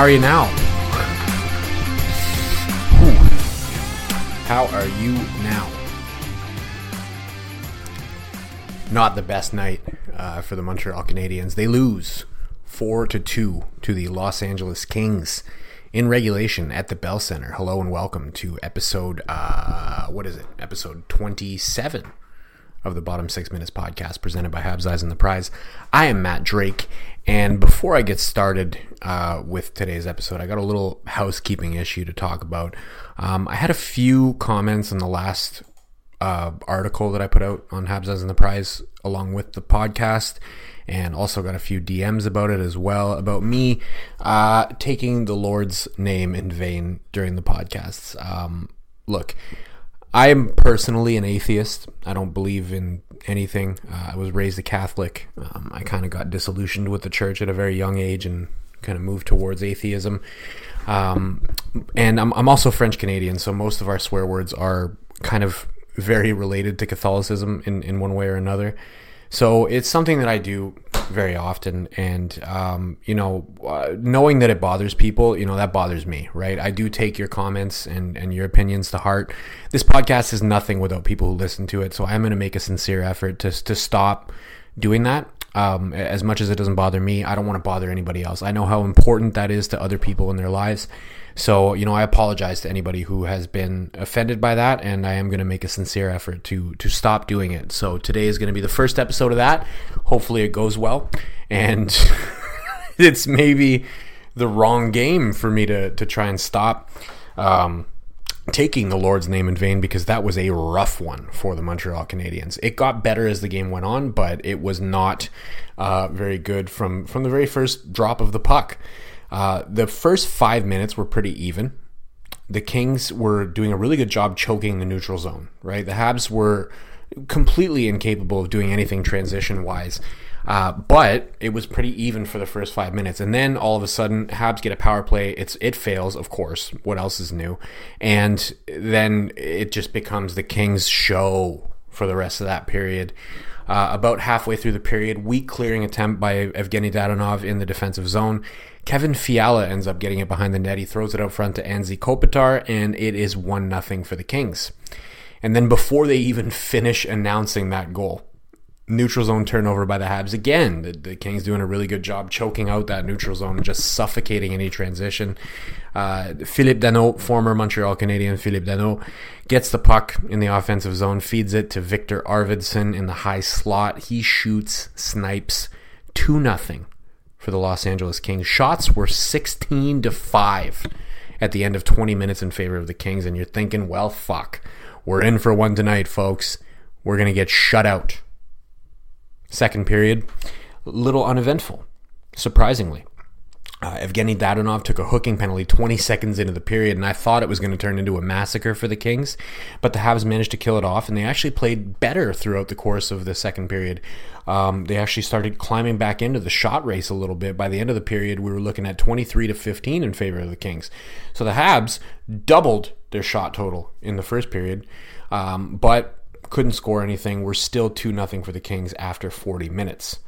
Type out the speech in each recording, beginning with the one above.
How are you now? How are you now? Not the best night uh, for the Montreal Canadiens. They lose four to two to the Los Angeles Kings in regulation at the Bell Center. Hello and welcome to episode uh, what is it? Episode twenty-seven of the Bottom Six Minutes podcast presented by Habs Eyes on the Prize. I am Matt Drake, and before I get started uh, with today's episode, I got a little housekeeping issue to talk about. Um, I had a few comments on the last uh, article that I put out on Habs Eyes on the Prize along with the podcast. And also got a few DMs about it as well, about me uh, taking the Lord's name in vain during the podcasts. Um, look, I am personally an atheist. I don't believe in anything. Uh, I was raised a Catholic. Um, I kind of got disillusioned with the church at a very young age and kind of moved towards atheism. Um, and I'm, I'm also French Canadian, so most of our swear words are kind of very related to Catholicism in, in one way or another. So it's something that I do very often, and um, you know, uh, knowing that it bothers people, you know, that bothers me, right? I do take your comments and and your opinions to heart. This podcast is nothing without people who listen to it, so I'm going to make a sincere effort to to stop doing that. Um, as much as it doesn't bother me, I don't want to bother anybody else. I know how important that is to other people in their lives. So, you know, I apologize to anybody who has been offended by that, and I am going to make a sincere effort to to stop doing it. So today is going to be the first episode of that. Hopefully, it goes well, and it's maybe the wrong game for me to to try and stop. Um, taking the Lord's name in vain because that was a rough one for the Montreal Canadiens. It got better as the game went on, but it was not uh, very good from from the very first drop of the puck. Uh, the first five minutes were pretty even. The Kings were doing a really good job choking the neutral zone. Right, the Habs were completely incapable of doing anything transition wise. Uh, but it was pretty even for the first five minutes, and then all of a sudden, Habs get a power play. It's it fails, of course. What else is new? And then it just becomes the Kings' show for the rest of that period. Uh, about halfway through the period, weak clearing attempt by Evgeny Dadonov in the defensive zone. Kevin Fiala ends up getting it behind the net. He throws it out front to Anze Kopitar, and it is one nothing for the Kings. And then before they even finish announcing that goal, neutral zone turnover by the Habs again. The, the, Kings doing a really good job choking out that neutral zone and just suffocating any transition. Uh, Philippe Danault, former Montreal Canadian Philippe Danault, gets the puck in the offensive zone, feeds it to Viktor Arvidsson in the high slot. He shoots, snipes, 2 nothing for the Los Angeles Kings. Shots were 16 to 5 at the end of 20 minutes in favor of the Kings, and you're thinking, well, fuck. We're in for one tonight, folks. We're going to get shut out. Second period, little uneventful, surprisingly. Uh, Evgeny Dadonov took a hooking penalty 20 seconds into the period, and I thought it was going to turn into a massacre for the Kings, but the Habs managed to kill it off, and they actually played better throughout the course of the second period. Um, they actually started climbing back into the shot race a little bit. By the end of the period, we were looking at 23 to 15 in favor of the Kings. So the Habs doubled their shot total in the first period, um, but couldn't score anything. We're still 2 0 for the Kings after 40 minutes.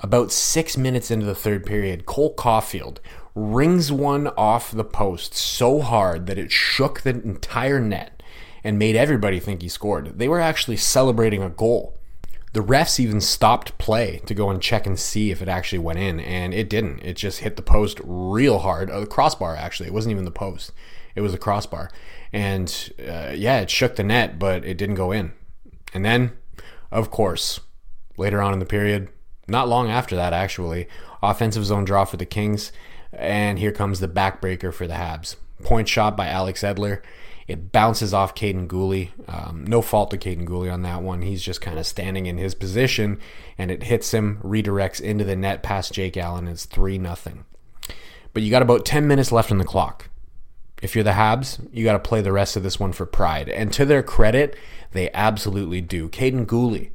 About six minutes into the third period, Cole Caufield rings one off the post so hard that it shook the entire net and made everybody think he scored. They were actually celebrating a goal. The refs even stopped play to go and check and see if it actually went in, and it didn't. It just hit the post real hard. The crossbar, actually. It wasn't even the post. It was a crossbar. And uh, yeah, it shook the net, but it didn't go in. And then, of course, later on in the period, not long after that, actually, offensive zone draw for the Kings. And here comes the backbreaker for the Habs. Point shot by Alex Edler. It bounces off Kaiden Guhle. Um, no fault to Kaiden Guhle on that one. He's just kind of standing in his position, and it hits him, redirects into the net past Jake Allen. It's 3 nothing. But you got about 10 minutes left on the clock. If you're the Habs, you got to play the rest of this one for pride. And to their credit, they absolutely do. Kaiden Guhle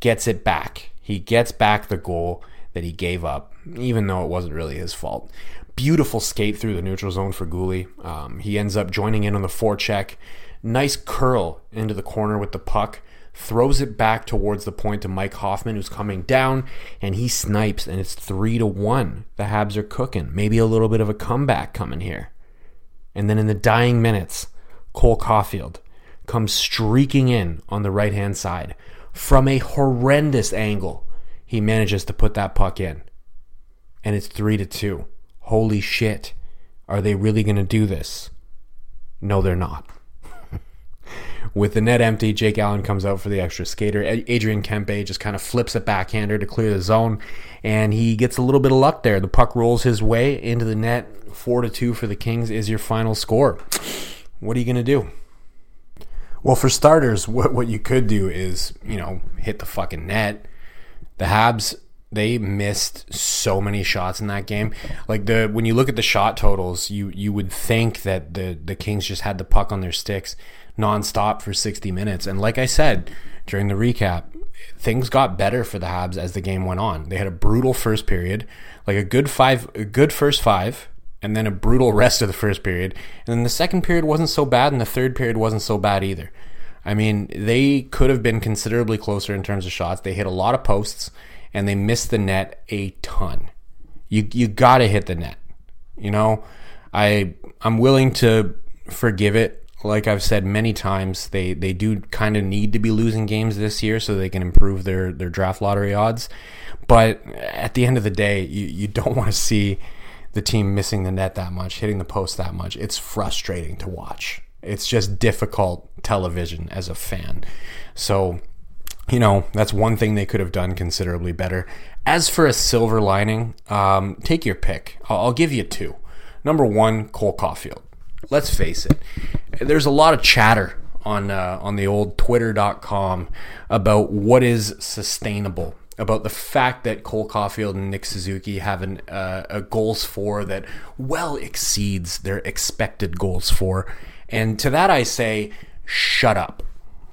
gets it back. He gets back the goal that he gave up, even though it wasn't really his fault. Beautiful skate through the neutral zone for Guhle. Um, he ends up joining in on the forecheck. Nice curl into the corner with the puck. Throws it back towards the point to Mike Hoffman, who's coming down, and he snipes, and it's three to one. The Habs are cooking. Maybe a little bit of a comeback coming here. And then in the dying minutes, Cole Caufield comes streaking in on the right hand side from a horrendous angle. He manages to put that puck in. And it's 3 to 2. Holy shit. Are they really going to do this? No, they're not. With the net empty, Jake Allen comes out for the extra skater. Adrian Kempe just kind of flips a backhander to clear the zone, and he gets a little bit of luck there. The puck rolls his way into the net. Four to two for the Kings is your final score. What are you going to do? Well, for starters, what what you could do is you know hit the fucking net. The Habs they missed so many shots in that game. Like the when you look at the shot totals, you you would think that the the Kings just had the puck on their sticks nonstop for 60 minutes. And like I said during the recap, things got better for the Habs as the game went on. They had a brutal first period, like a good five, a good first five, and then a brutal rest of the first period. And then the second period wasn't so bad, and the third period wasn't so bad either. I mean, they could have been considerably closer in terms of shots. They hit a lot of posts, and they missed the net a ton. You you got to hit the net. You know, I I'm willing to forgive it like I've said many times, they they do kind of need to be losing games this year so they can improve their their draft lottery odds. But at the end of the day, you, you don't want to see the team missing the net that much, hitting the post that much. It's frustrating to watch. It's just difficult television as a fan. So, you know, that's one thing they could have done considerably better. As for a silver lining, um, take your pick. I'll, I'll give you two. Number one, Cole Caufield let's face it, there's a lot of chatter on uh, on the old Twitter.com about what is sustainable. About the fact that Cole Caufield and Nick Suzuki have an, uh, a goals for that well exceeds their expected goals for, and to that I say, shut up,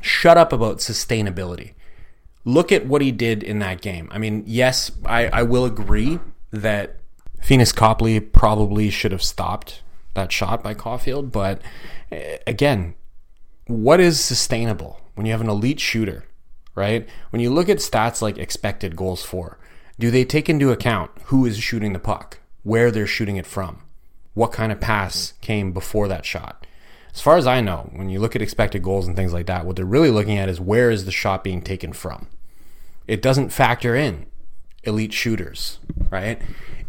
shut up about sustainability. Look at what he did in that game. I mean, yes, I, I will agree that Phoenix Copley probably should have stopped that shot by Caufield. But eh, again, what is sustainable when you have an elite shooter, right? When you look at stats like expected goals for, do they take into account who is shooting the puck, where they're shooting it from, what kind of pass came before that shot? As far as I know, when you look at expected goals and things like that, what they're really looking at is where is the shot being taken from. It doesn't factor in elite shooters, right?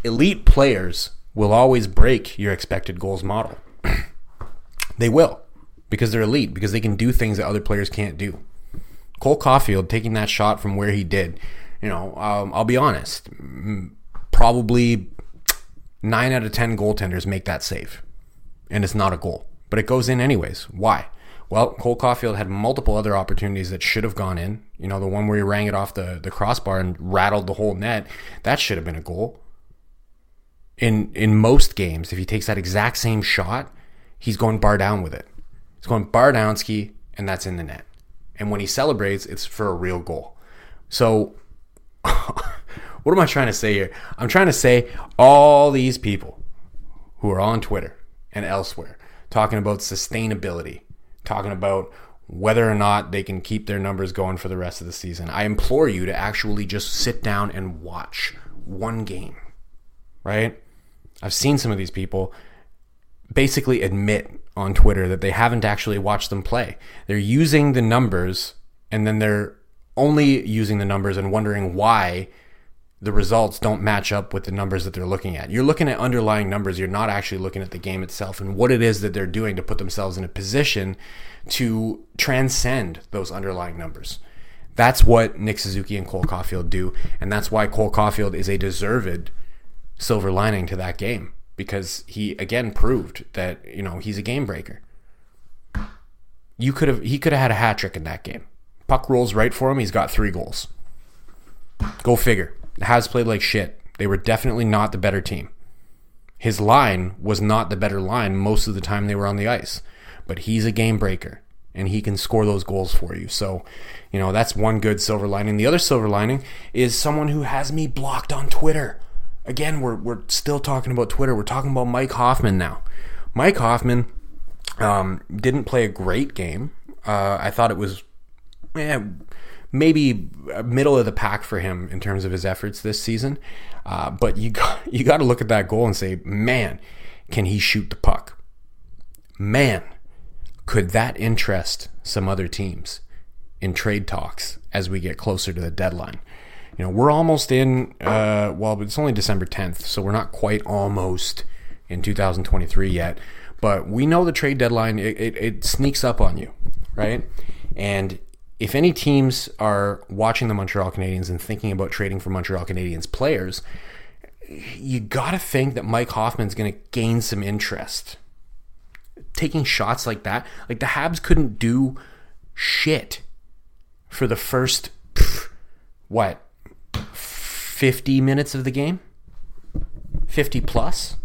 Elite players will always break your expected goals model. they will because they're elite, because they can do things that other players can't do. Cole Caufield taking that shot from where he did, you know, um, I'll be honest, probably nine out of 10 goaltenders make that save. And it's not a goal, but it goes in anyways. Why? Well, Cole Caufield had multiple other opportunities that should have gone in. You know, the one where he rang it off the, the crossbar and rattled the whole net, that should have been a goal in in most games, if he takes that exact same shot, he's going bar down with it. He's going bar down ski, and that's in the net. And when he celebrates, it's for a real goal. So, what am I trying to say here? I'm trying to say all these people who are on Twitter and elsewhere talking about sustainability, talking about whether or not they can keep their numbers going for the rest of the season. I implore you to actually just sit down and watch one game, right? I've seen some of these people basically admit on Twitter that they haven't actually watched them play. They're using the numbers and then they're only using the numbers and wondering why the results don't match up with the numbers that they're looking at. You're looking at underlying numbers. You're not actually looking at the game itself and what it is that they're doing to put themselves in a position to transcend those underlying numbers. That's what Nick Suzuki and Cole Caufield do, and that's why Cole Caufield is a deserved silver lining to that game because he again proved that you know he's a game breaker. You could have he could have had a hat trick in that game. Puck rolls right for him. He's got three goals. Go figure. Has played like shit. They were definitely not the better team. His line was not the better line most of the time they were on the ice, but he's a game breaker and he can score those goals for you. So, you know, that's one good silver lining. The other silver lining is someone who has me blocked on Twitter. Again, we're, we're still talking about Twitter. We're talking about Mike Hoffman now. Mike Hoffman um, didn't play a great game. Uh, I thought it was eh, maybe middle of the pack for him in terms of his efforts this season. Uh, but you got, you got to look at that goal and say, man, can he shoot the puck? Man, could that interest some other teams in trade talks as we get closer to the deadline? You know, we're almost in, uh, well, it's only December 10th, so we're not quite almost in 2023 yet. But we know the trade deadline, it, it, it sneaks up on you, right? And if any teams are watching the Montreal Canadiens and thinking about trading for Montreal Canadiens players, you got to think that Mike Hoffman's going to gain some interest. Taking shots like that, like the Habs couldn't do shit for the first, pff, what, 50 minutes of the game? 50 plus?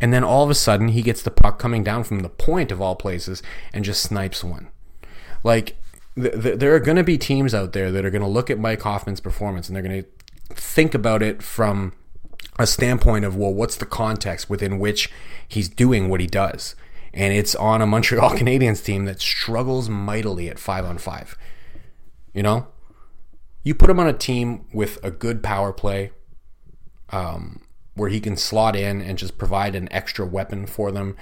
And then all of a sudden, he gets the puck coming down from the point of all places and just snipes one. Like, th- th- there are going to be teams out there that are going to look at Mike Hoffman's performance and they're going to think about it from a standpoint of, well, what's the context within which he's doing what he does? And it's on a Montreal Canadiens team that struggles mightily at five on five. You know, you put him on a team with a good power play, um, where he can slot in and just provide an extra weapon for them.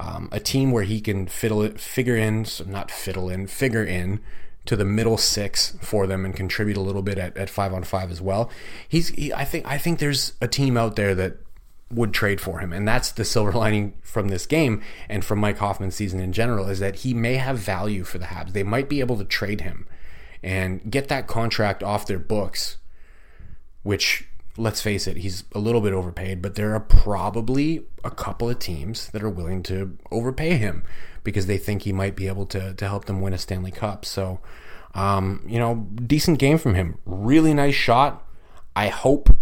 Um, a team where he can fiddle it, figure in, so not fiddle in, figure in to the middle six for them and contribute a little bit at, at five on five as well. He's, he, I think, I think there's a team out there that would trade for him, and that's the silver lining from this game and from Mike Hoffman's season in general is that he may have value for the Habs. They might be able to trade him and get that contract off their books, which let's face it, he's a little bit overpaid, but there are probably a couple of teams that are willing to overpay him because they think he might be able to, to help them win a Stanley Cup. So, um, you know, decent game from him. Really nice shot. I hope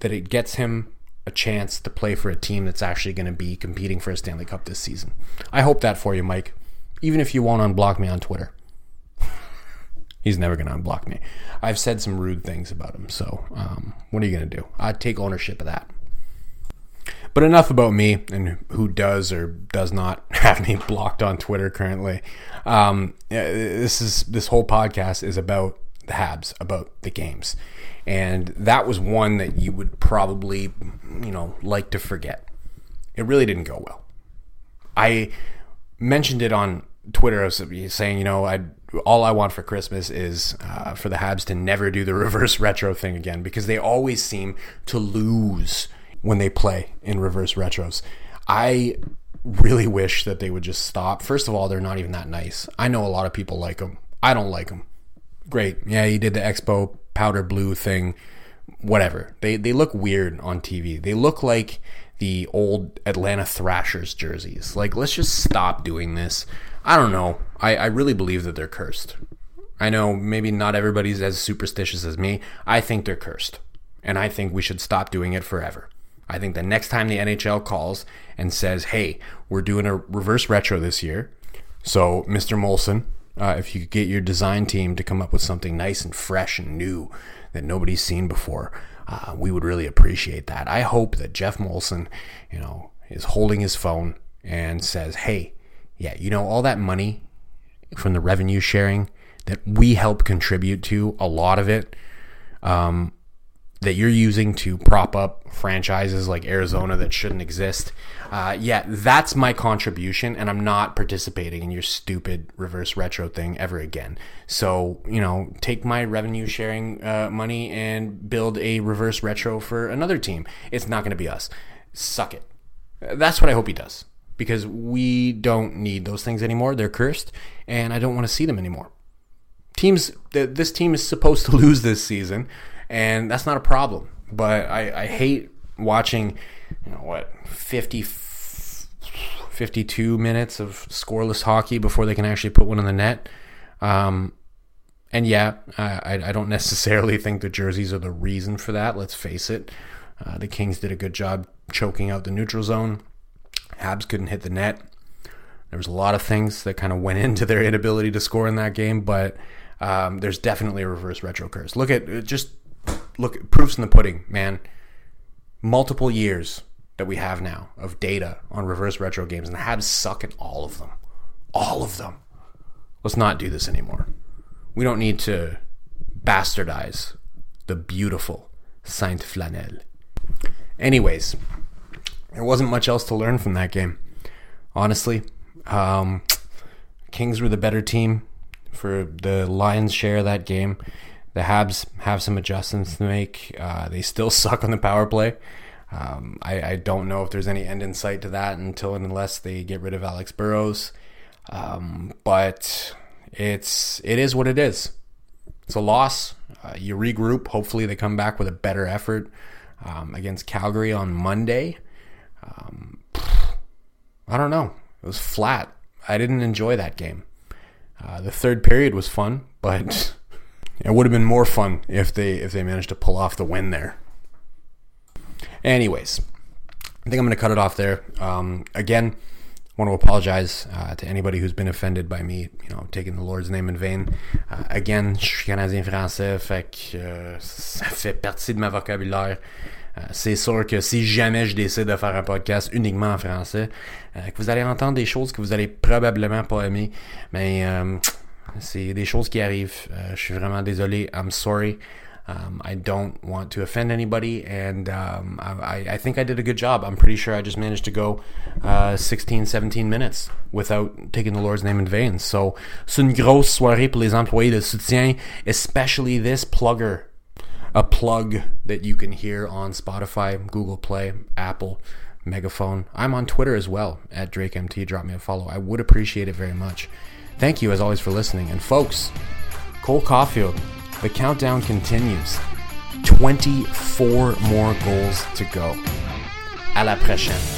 that it gets him a chance to play for a team that's actually going to be competing for a Stanley Cup this season. I hope that for you, Mike, even if you won't unblock me on Twitter. He's never going to unblock me. I've said some rude things about him, so um, what are you going to do? I take ownership of that. But enough about me and who does or does not have me blocked on Twitter currently. Um, this is this whole podcast is about the Habs, about the games, and that was one that you would probably, you know, like to forget. It really didn't go well. I mentioned it on Twitter. Was saying, you know, I all I want for Christmas is uh, for the Habs to never do the reverse retro thing again because they always seem to lose when they play in reverse retros. I really wish that they would just stop. First of all, they're not even that nice. I know a lot of people like them. I don't like them. Great. Yeah, you did the Expo powder blue thing. Whatever. They they look weird on TV. They look like the old Atlanta Thrashers jerseys. Like, let's just stop doing this. I don't know. I, I really believe that they're cursed. I know maybe not everybody's as superstitious as me. I think they're cursed. And I think we should stop doing it forever. I think the next time the NHL calls and says, hey, we're doing a reverse retro this year. So, Mr. Molson, uh, if you could get your design team to come up with something nice and fresh and new that nobody's seen before, uh, we would really appreciate that. I hope that Geoff Molson, you know, is holding his phone and says, hey, yeah, you know, all that money from the revenue sharing that we help contribute to, a lot of it, um, that you're using to prop up franchises like Arizona that shouldn't exist. Uh, yeah, that's my contribution, and I'm not participating in your stupid reverse retro thing ever again. So, you know, take my revenue sharing uh, money and build a reverse retro for another team. It's not going to be us. Suck it. That's what I hope he does because we don't need those things anymore. They're cursed, and I don't want to see them anymore. Teams, this team is supposed to lose this season and that's not a problem. But I, I hate watching, you know, what 50, 52 minutes of scoreless hockey before they can actually put one in the net. Um, and yeah, I, I don't necessarily think the jerseys are the reason for that. Let's face it. Uh, the Kings did a good job choking out the neutral zone. Habs couldn't hit the net. There was a lot of things that kind of went into their inability to score in that game, but um, there's definitely a reverse retro curse. Look at just look proofs in the pudding, man. Multiple years that we have now of data on reverse retro games, and the Habs suck at all of them. All of them. Let's not do this anymore. We don't need to bastardize the beautiful Saint Flanelle. Anyways, there wasn't much else to learn from that game. Honestly, um, Kings were the better team for the lion's share of that game. The Habs have some adjustments to make. Uh, they still suck on the power play. Um, I, I, don't know if there's any end in sight to that until and unless they get rid of Alex Burrows. Um, but it's it is what it is. It's a loss. Uh, you regroup. Hopefully, they come back with a better effort um, against Calgary on Monday. Um, I don't know. It was flat. I didn't enjoy that game. Uh, the third period was fun, but It would have been more fun if they if they managed to pull off the win there. Anyways, I think I'm going to cut it off there. Um, again, want to apologize uh, to anybody who's been offended by me, you know, taking the Lord's name in vain. Uh, again, je suis canadien français, fait que euh, ça fait partie de ma vocabulaire. Euh, c'est sûr que si jamais je décide de faire un podcast uniquement en français, euh, que vous allez entendre des choses que vous allez probablement pas aimer, mais C'est des choses qui arrivent. Euh, je suis vraiment désolé. I'm sorry. Um, I don't want to offend anybody, and um, I, I, think I did a good job. I'm pretty sure I just managed to go uh, 16, 17 minutes without taking the Lord's name in vain. So, c'est une grosse soirée pour les employés de soutien, especially this plugger. A plug that you can hear on Spotify, Google Play, Apple, Megaphone. I'm on Twitter as well, at DrakeMT. Drop me a follow. I would appreciate it very much. Thank you as always for listening. And folks, Cole Caufield, the countdown continues. 24 more goals to go. À la prochaine.